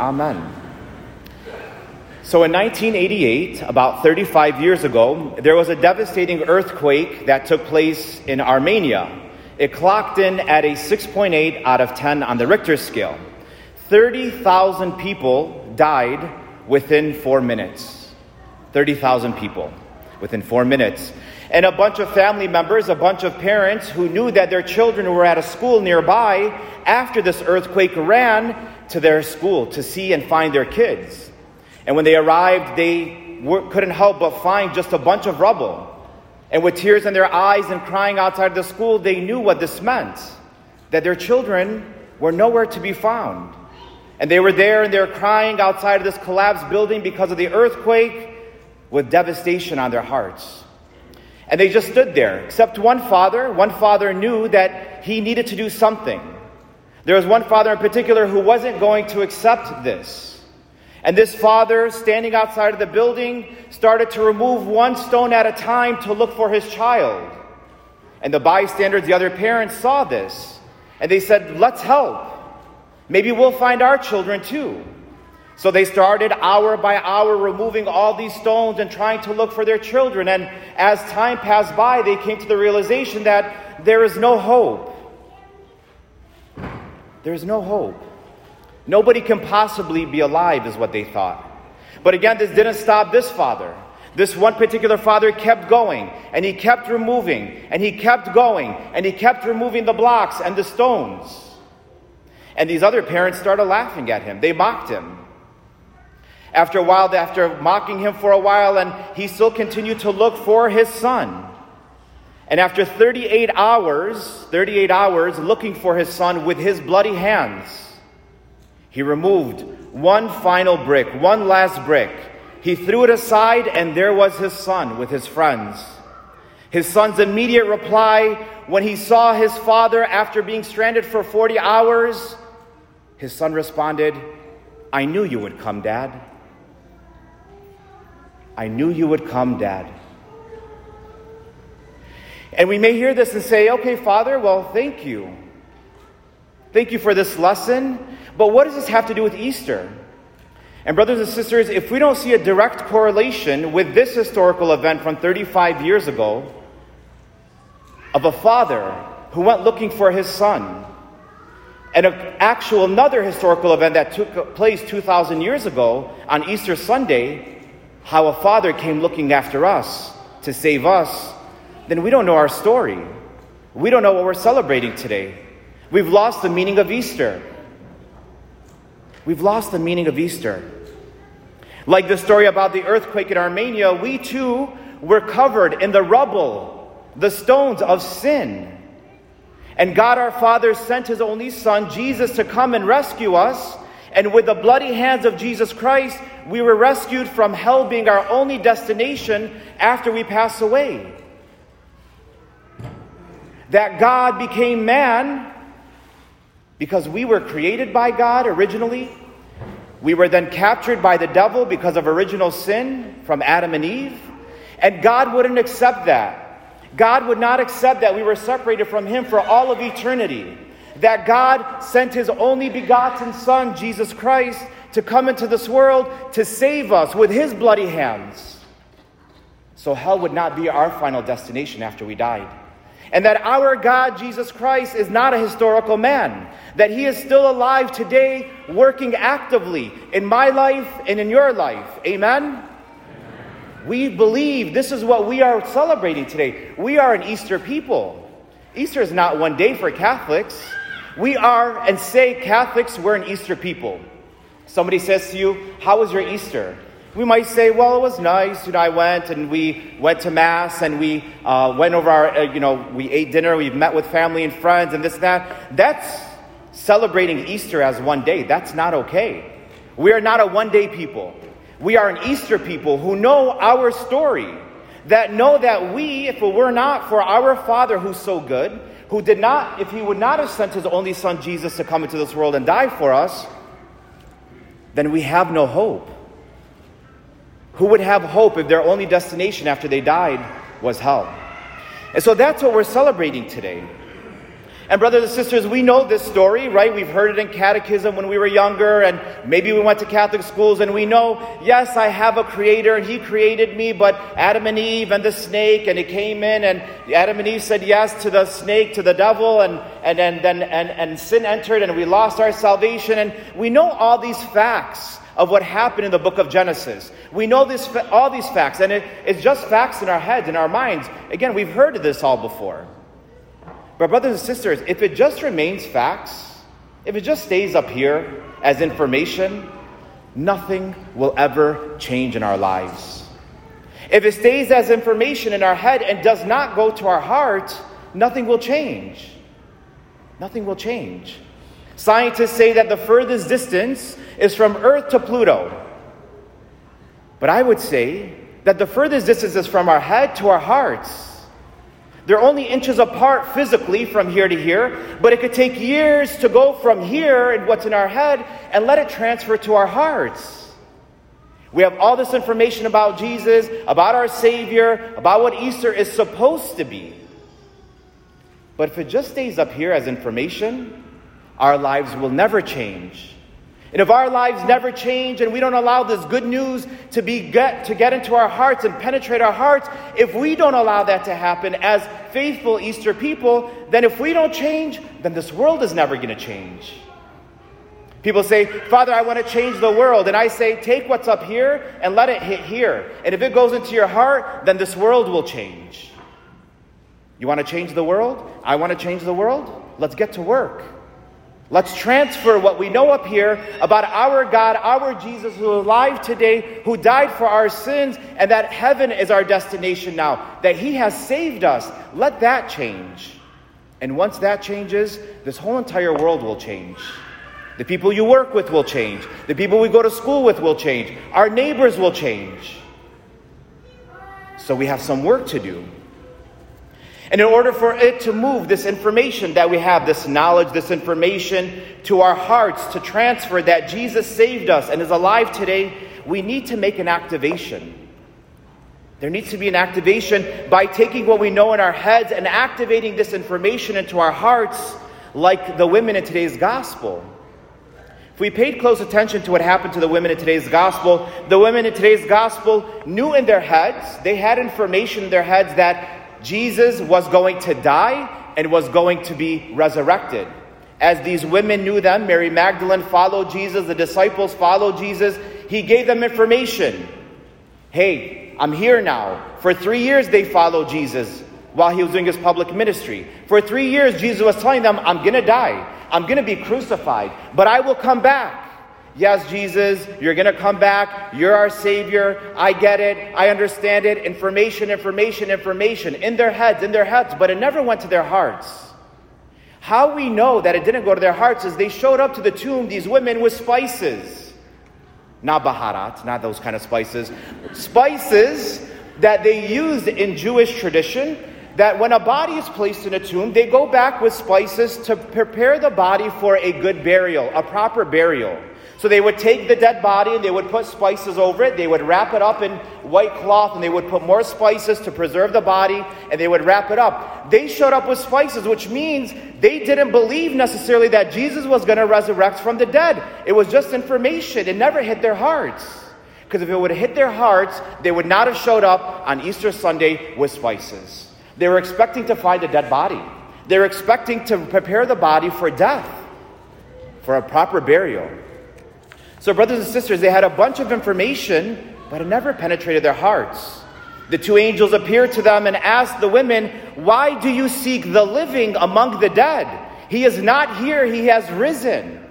Amen. So in 1988, about 35 years ago, there was a devastating earthquake that took place in Armenia. It clocked in at a 6.8 out of 10 on the Richter scale. 30,000 people died within four minutes. 30,000 people within four minutes. And a bunch of family members, a bunch of parents who knew that their children were at a school nearby after this earthquake ran to their school to see and find their kids. And when they arrived, they couldn't help but find just a bunch of rubble. And with tears in their eyes and crying outside the school, they knew what this meant that their children were nowhere to be found. And they were there and they were crying outside of this collapsed building because of the earthquake with devastation on their hearts. And they just stood there, except one father. One father knew that he needed to do something. There was one father in particular who wasn't going to accept this. And this father, standing outside of the building, started to remove one stone at a time to look for his child. And the bystanders, the other parents, saw this. And they said, Let's help. Maybe we'll find our children too. So they started hour by hour removing all these stones and trying to look for their children. And as time passed by, they came to the realization that there is no hope. There is no hope. Nobody can possibly be alive, is what they thought. But again, this didn't stop this father. This one particular father kept going, and he kept removing, and he kept going, and he kept removing the blocks and the stones. And these other parents started laughing at him. They mocked him. After a while, after mocking him for a while, and he still continued to look for his son. And after 38 hours, 38 hours looking for his son with his bloody hands, he removed one final brick, one last brick. He threw it aside, and there was his son with his friends. His son's immediate reply when he saw his father after being stranded for 40 hours, his son responded, I knew you would come, Dad. I knew you would come, Dad. And we may hear this and say, okay, Father, well, thank you. Thank you for this lesson. But what does this have to do with Easter? And, brothers and sisters, if we don't see a direct correlation with this historical event from 35 years ago of a father who went looking for his son, and an actual another historical event that took place 2,000 years ago on Easter Sunday, how a father came looking after us to save us, then we don't know our story. We don't know what we're celebrating today. We've lost the meaning of Easter. We've lost the meaning of Easter. Like the story about the earthquake in Armenia, we too were covered in the rubble, the stones of sin. And God our Father sent His only Son, Jesus, to come and rescue us. And with the bloody hands of Jesus Christ, we were rescued from hell being our only destination after we pass away. That God became man because we were created by God originally. We were then captured by the devil because of original sin from Adam and Eve. And God wouldn't accept that. God would not accept that we were separated from Him for all of eternity. That God sent His only begotten Son, Jesus Christ, to come into this world to save us with His bloody hands. So hell would not be our final destination after we died and that our God, Jesus Christ, is not a historical man, that he is still alive today, working actively in my life and in your life. Amen? We believe this is what we are celebrating today. We are an Easter people. Easter is not one day for Catholics. We are, and say Catholics, we're an Easter people. Somebody says to you, How was your Easter? We might say, well, it was nice. You know, I went and we went to Mass and we uh, went over our, uh, you know, we ate dinner, we met with family and friends and this and that. That's celebrating Easter as one day. That's not okay. We are not a one day people. We are an Easter people who know our story, that know that we, if it were not for our Father who's so good, who did not, if he would not have sent his only Son Jesus to come into this world and die for us, then we have no hope. Who would have hope if their only destination after they died was hell? And so that's what we're celebrating today. And, brothers and sisters, we know this story, right? We've heard it in catechism when we were younger, and maybe we went to Catholic schools, and we know, yes, I have a creator, and he created me, but Adam and Eve and the snake, and he came in, and Adam and Eve said yes to the snake, to the devil, and, and, and, and, and, and sin entered, and we lost our salvation. And we know all these facts of what happened in the book of Genesis. We know this, all these facts, and it, it's just facts in our heads, in our minds. Again, we've heard of this all before. But, brothers and sisters, if it just remains facts, if it just stays up here as information, nothing will ever change in our lives. If it stays as information in our head and does not go to our heart, nothing will change. Nothing will change. Scientists say that the furthest distance is from Earth to Pluto. But I would say that the furthest distance is from our head to our hearts. They're only inches apart physically from here to here, but it could take years to go from here and what's in our head and let it transfer to our hearts. We have all this information about Jesus, about our Savior, about what Easter is supposed to be. But if it just stays up here as information, our lives will never change. And if our lives never change and we don't allow this good news to, be get, to get into our hearts and penetrate our hearts, if we don't allow that to happen as faithful Easter people, then if we don't change, then this world is never going to change. People say, Father, I want to change the world. And I say, take what's up here and let it hit here. And if it goes into your heart, then this world will change. You want to change the world? I want to change the world? Let's get to work. Let's transfer what we know up here about our God, our Jesus, who is alive today, who died for our sins, and that heaven is our destination now, that He has saved us. Let that change. And once that changes, this whole entire world will change. The people you work with will change. The people we go to school with will change. Our neighbors will change. So we have some work to do. And in order for it to move this information that we have, this knowledge, this information to our hearts, to transfer that Jesus saved us and is alive today, we need to make an activation. There needs to be an activation by taking what we know in our heads and activating this information into our hearts, like the women in today's gospel. If we paid close attention to what happened to the women in today's gospel, the women in today's gospel knew in their heads, they had information in their heads that Jesus was going to die and was going to be resurrected. As these women knew them, Mary Magdalene followed Jesus, the disciples followed Jesus, he gave them information. Hey, I'm here now. For three years, they followed Jesus while he was doing his public ministry. For three years, Jesus was telling them, I'm going to die. I'm going to be crucified, but I will come back. Yes, Jesus, you're going to come back. You're our Savior. I get it. I understand it. Information, information, information in their heads, in their heads, but it never went to their hearts. How we know that it didn't go to their hearts is they showed up to the tomb, these women, with spices. Not baharat, not those kind of spices. Spices that they used in Jewish tradition that when a body is placed in a tomb, they go back with spices to prepare the body for a good burial, a proper burial. So they would take the dead body and they would put spices over it. They would wrap it up in white cloth and they would put more spices to preserve the body and they would wrap it up. They showed up with spices, which means they didn't believe necessarily that Jesus was going to resurrect from the dead. It was just information, it never hit their hearts. Because if it would have hit their hearts, they would not have showed up on Easter Sunday with spices. They were expecting to find a dead body. They were expecting to prepare the body for death, for a proper burial. So, brothers and sisters, they had a bunch of information, but it never penetrated their hearts. The two angels appeared to them and asked the women, Why do you seek the living among the dead? He is not here, he has risen.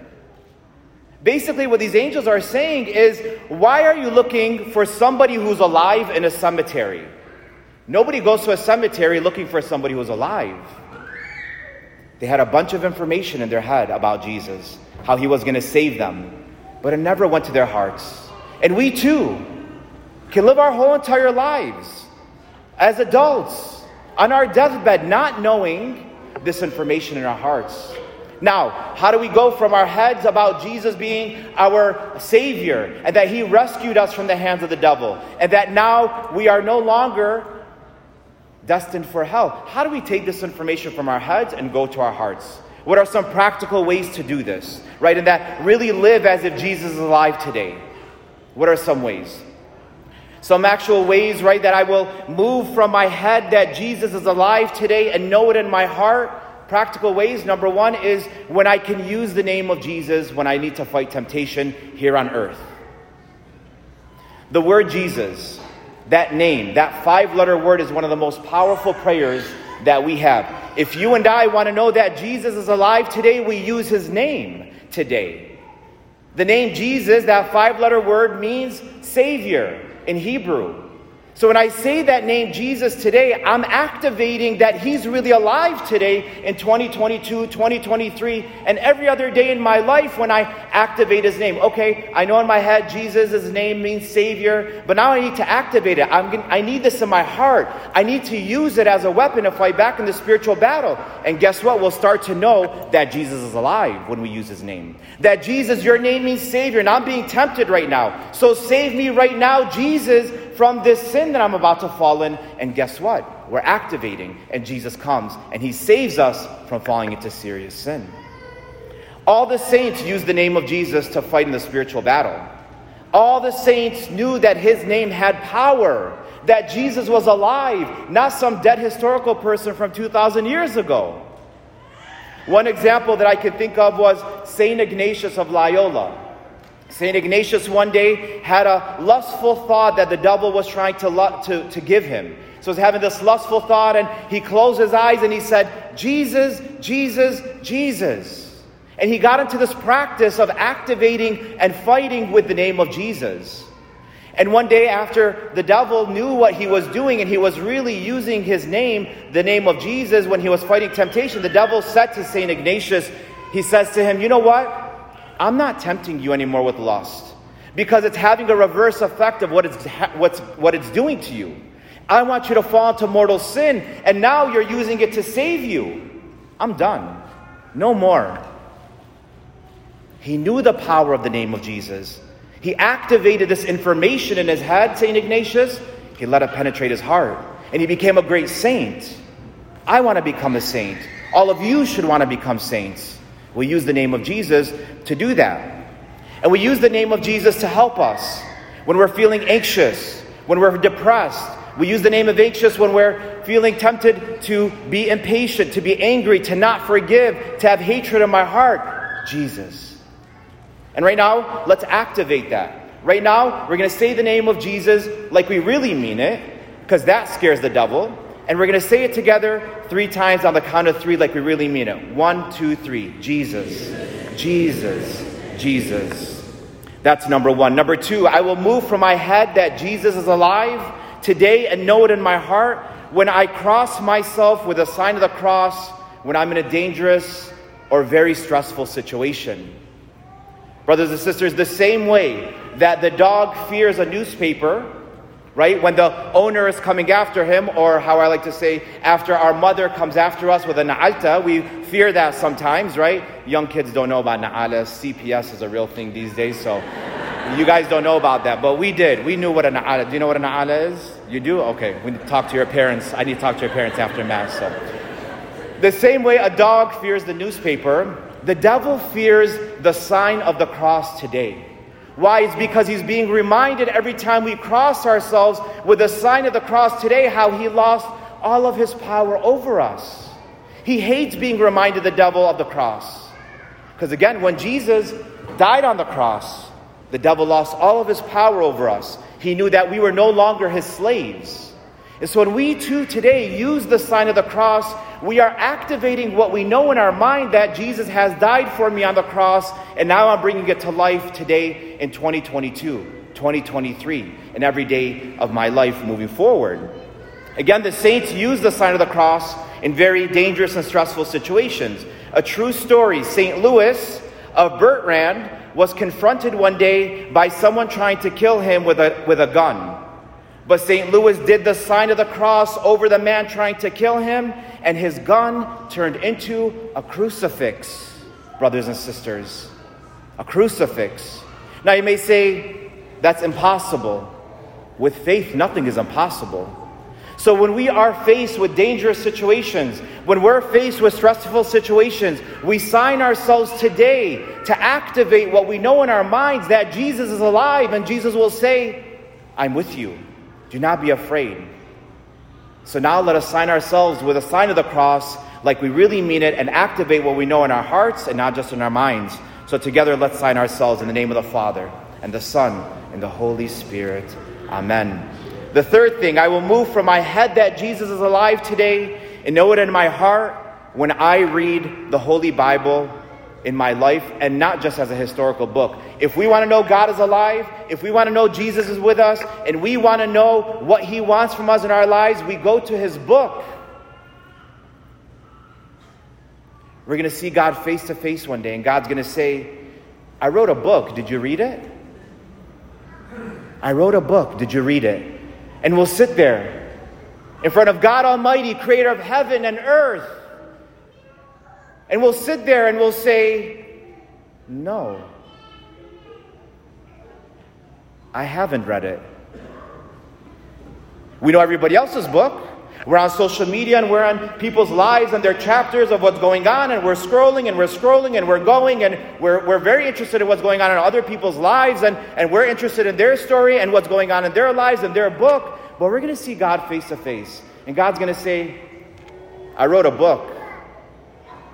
Basically, what these angels are saying is, Why are you looking for somebody who's alive in a cemetery? Nobody goes to a cemetery looking for somebody who's alive. They had a bunch of information in their head about Jesus, how he was going to save them but it never went to their hearts. And we too can live our whole entire lives as adults on our deathbed not knowing this information in our hearts. Now, how do we go from our heads about Jesus being our Savior and that He rescued us from the hands of the devil and that now we are no longer destined for hell. How do we take this information from our heads and go to our hearts? What are some practical ways to do this? Right? And that really live as if Jesus is alive today. What are some ways? Some actual ways, right, that I will move from my head that Jesus is alive today and know it in my heart. Practical ways. Number one is when I can use the name of Jesus when I need to fight temptation here on earth. The word Jesus, that name, that five letter word is one of the most powerful prayers that we have. If you and I want to know that Jesus is alive today, we use his name today. The name Jesus, that five letter word, means Savior in Hebrew. So when I say that name Jesus today, I'm activating that he's really alive today in 2022, 2023, and every other day in my life when I activate his name. Okay, I know in my head Jesus' his name means Savior, but now I need to activate it. I'm, I need this in my heart. I need to use it as a weapon to fight back in the spiritual battle. And guess what? We'll start to know that Jesus is alive when we use his name. That Jesus, your name means Savior, and I'm being tempted right now. So save me right now, Jesus from this sin that I'm about to fall in. And guess what? We're activating, and Jesus comes and he saves us from falling into serious sin. All the saints used the name of Jesus to fight in the spiritual battle. All the saints knew that his name had power, that Jesus was alive, not some dead historical person from 2,000 years ago. One example that I could think of was St. Ignatius of Loyola. St. Ignatius one day had a lustful thought that the devil was trying to, to, to give him. So he's having this lustful thought, and he closed his eyes and he said, Jesus, Jesus, Jesus. And he got into this practice of activating and fighting with the name of Jesus. And one day, after the devil knew what he was doing and he was really using his name, the name of Jesus, when he was fighting temptation, the devil said to St. Ignatius, he says to him, You know what? I'm not tempting you anymore with lust because it's having a reverse effect of what it's, what's, what it's doing to you. I want you to fall into mortal sin, and now you're using it to save you. I'm done. No more. He knew the power of the name of Jesus. He activated this information in his head, St. Ignatius. He let it penetrate his heart, and he became a great saint. I want to become a saint. All of you should want to become saints. We use the name of Jesus to do that. And we use the name of Jesus to help us when we're feeling anxious, when we're depressed. We use the name of anxious when we're feeling tempted to be impatient, to be angry, to not forgive, to have hatred in my heart. Jesus. And right now, let's activate that. Right now, we're going to say the name of Jesus like we really mean it, because that scares the devil. And we're going to say it together three times on the count of three, like we really mean it. One, two, three. Jesus, Jesus, Jesus. That's number one. Number two, I will move from my head that Jesus is alive today and know it in my heart when I cross myself with a sign of the cross when I'm in a dangerous or very stressful situation. Brothers and sisters, the same way that the dog fears a newspaper right? When the owner is coming after him, or how I like to say, after our mother comes after us with a na'alta, we fear that sometimes, right? Young kids don't know about na'ala. CPS is a real thing these days, so you guys don't know about that, but we did. We knew what a na'ala. Do you know what a na'ala is? You do? Okay. We need to talk to your parents. I need to talk to your parents after mass. So, the same way a dog fears the newspaper, the devil fears the sign of the cross today. Why? It's because he's being reminded every time we cross ourselves with the sign of the cross today how he lost all of his power over us. He hates being reminded the devil of the cross. Because again, when Jesus died on the cross, the devil lost all of his power over us. He knew that we were no longer his slaves. And so when we too today use the sign of the cross, we are activating what we know in our mind that Jesus has died for me on the cross, and now I'm bringing it to life today in 2022, 2023, and every day of my life moving forward. Again, the saints use the sign of the cross in very dangerous and stressful situations. A true story St. Louis of Bertrand was confronted one day by someone trying to kill him with a, with a gun. But St. Louis did the sign of the cross over the man trying to kill him, and his gun turned into a crucifix, brothers and sisters. A crucifix. Now you may say, that's impossible. With faith, nothing is impossible. So when we are faced with dangerous situations, when we're faced with stressful situations, we sign ourselves today to activate what we know in our minds that Jesus is alive and Jesus will say, I'm with you. Do not be afraid. So now let us sign ourselves with a sign of the cross like we really mean it and activate what we know in our hearts and not just in our minds. So together let's sign ourselves in the name of the Father and the Son and the Holy Spirit. Amen. The third thing, I will move from my head that Jesus is alive today and know it in my heart when I read the Holy Bible in my life and not just as a historical book. If we want to know God is alive, if we want to know Jesus is with us, and we want to know what He wants from us in our lives, we go to His book. We're going to see God face to face one day, and God's going to say, I wrote a book. Did you read it? I wrote a book. Did you read it? And we'll sit there in front of God Almighty, creator of heaven and earth. And we'll sit there and we'll say, No, I haven't read it. We know everybody else's book. We're on social media and we're on people's lives and their chapters of what's going on, and we're scrolling and we're scrolling and we're going, and we're, we're very interested in what's going on in other people's lives, and, and we're interested in their story and what's going on in their lives and their book. But we're going to see God face to face, and God's going to say, I wrote a book.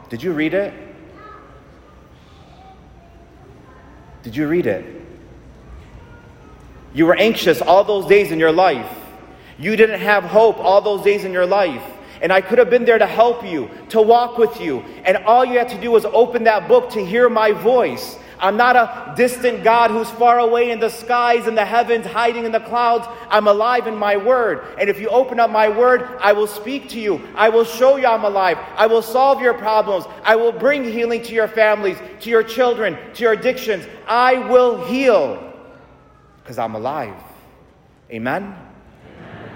Did you read it? Did you read it? You were anxious all those days in your life. You didn't have hope all those days in your life. And I could have been there to help you, to walk with you. And all you had to do was open that book to hear my voice. I'm not a distant God who's far away in the skies and the heavens, hiding in the clouds. I'm alive in my word. And if you open up my word, I will speak to you. I will show you I'm alive. I will solve your problems. I will bring healing to your families, to your children, to your addictions. I will heal because I'm alive. Amen?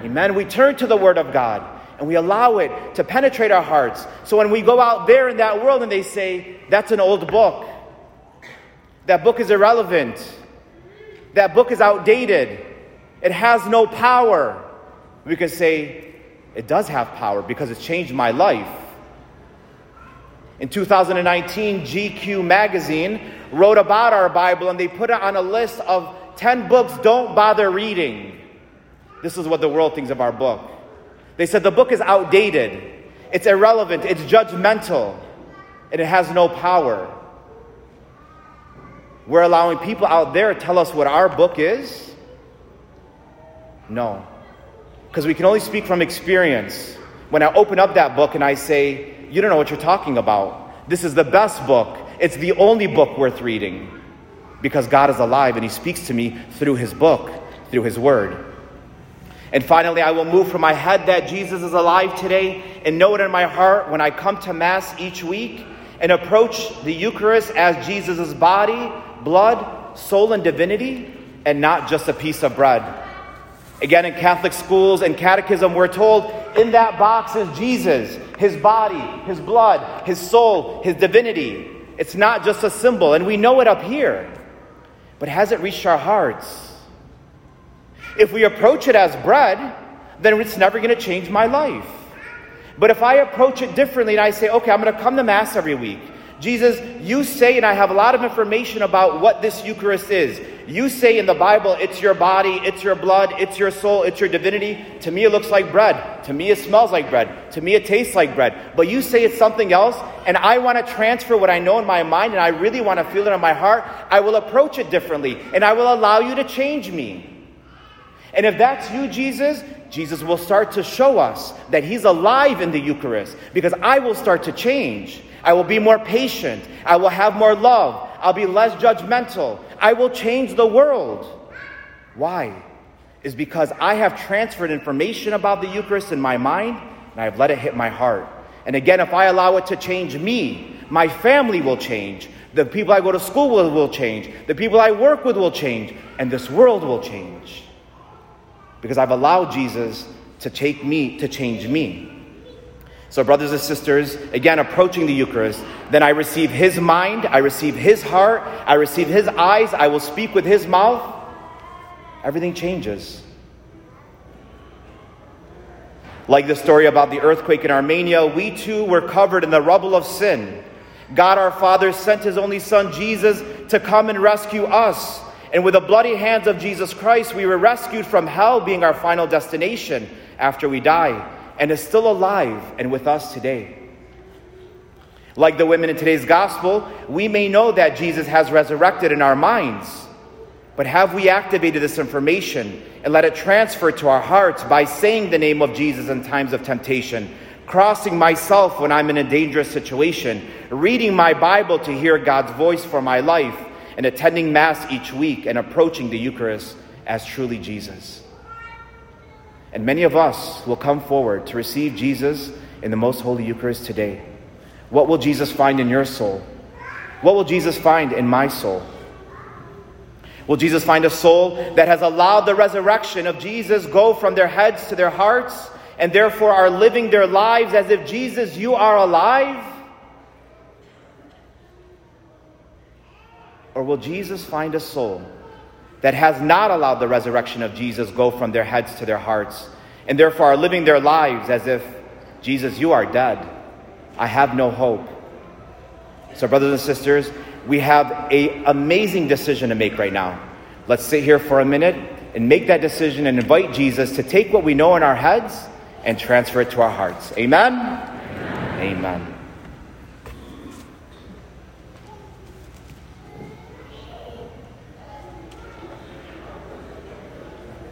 Amen. We turn to the Word of God and we allow it to penetrate our hearts. So when we go out there in that world and they say, that's an old book, that book is irrelevant, that book is outdated, it has no power, we can say, it does have power because it's changed my life. In 2019, GQ magazine wrote about our Bible and they put it on a list of 10 books don't bother reading. This is what the world thinks of our book. They said the book is outdated, it's irrelevant, it's judgmental, and it has no power. We're allowing people out there to tell us what our book is? No. Because we can only speak from experience. When I open up that book and I say, You don't know what you're talking about. This is the best book. It's the only book worth reading. Because God is alive and He speaks to me through His book, through His Word. And finally, I will move from my head that Jesus is alive today and know it in my heart when I come to Mass each week and approach the Eucharist as Jesus' body, blood, soul, and divinity, and not just a piece of bread. Again, in Catholic schools and catechism, we're told in that box is Jesus, his body, his blood, his soul, his divinity. It's not just a symbol, and we know it up here. But has it reached our hearts? If we approach it as bread, then it's never going to change my life. But if I approach it differently and I say, okay, I'm going to come to Mass every week. Jesus, you say, and I have a lot of information about what this Eucharist is. You say in the Bible, it's your body, it's your blood, it's your soul, it's your divinity. To me, it looks like bread. To me, it smells like bread. To me, it tastes like bread. But you say it's something else, and I want to transfer what I know in my mind, and I really want to feel it in my heart. I will approach it differently, and I will allow you to change me. And if that's you, Jesus, Jesus will start to show us that He's alive in the Eucharist because I will start to change. I will be more patient. I will have more love. I'll be less judgmental. I will change the world. Why? Is because I have transferred information about the Eucharist in my mind and I've let it hit my heart. And again, if I allow it to change me, my family will change. The people I go to school with will change. The people I work with will change. And this world will change because I've allowed Jesus to take me, to change me. So, brothers and sisters, again, approaching the Eucharist, then I receive His mind, I receive His heart, I receive His eyes, I will speak with His mouth. Everything changes. Like the story about the earthquake in Armenia, we too were covered in the rubble of sin. God our Father sent his only Son, Jesus, to come and rescue us. And with the bloody hands of Jesus Christ, we were rescued from hell being our final destination after we die, and is still alive and with us today. Like the women in today's gospel, we may know that Jesus has resurrected in our minds. But have we activated this information and let it transfer to our hearts by saying the name of Jesus in times of temptation, crossing myself when I'm in a dangerous situation, reading my Bible to hear God's voice for my life, and attending Mass each week and approaching the Eucharist as truly Jesus? And many of us will come forward to receive Jesus in the most holy Eucharist today. What will Jesus find in your soul? What will Jesus find in my soul? Will Jesus find a soul that has allowed the resurrection of Jesus go from their heads to their hearts and therefore are living their lives as if Jesus, you are alive? Or will Jesus find a soul that has not allowed the resurrection of Jesus go from their heads to their hearts and therefore are living their lives as if Jesus, you are dead. I have no hope. So, brothers and sisters, we have an amazing decision to make right now. Let's sit here for a minute and make that decision and invite Jesus to take what we know in our heads and transfer it to our hearts. Amen? Amen. Amen.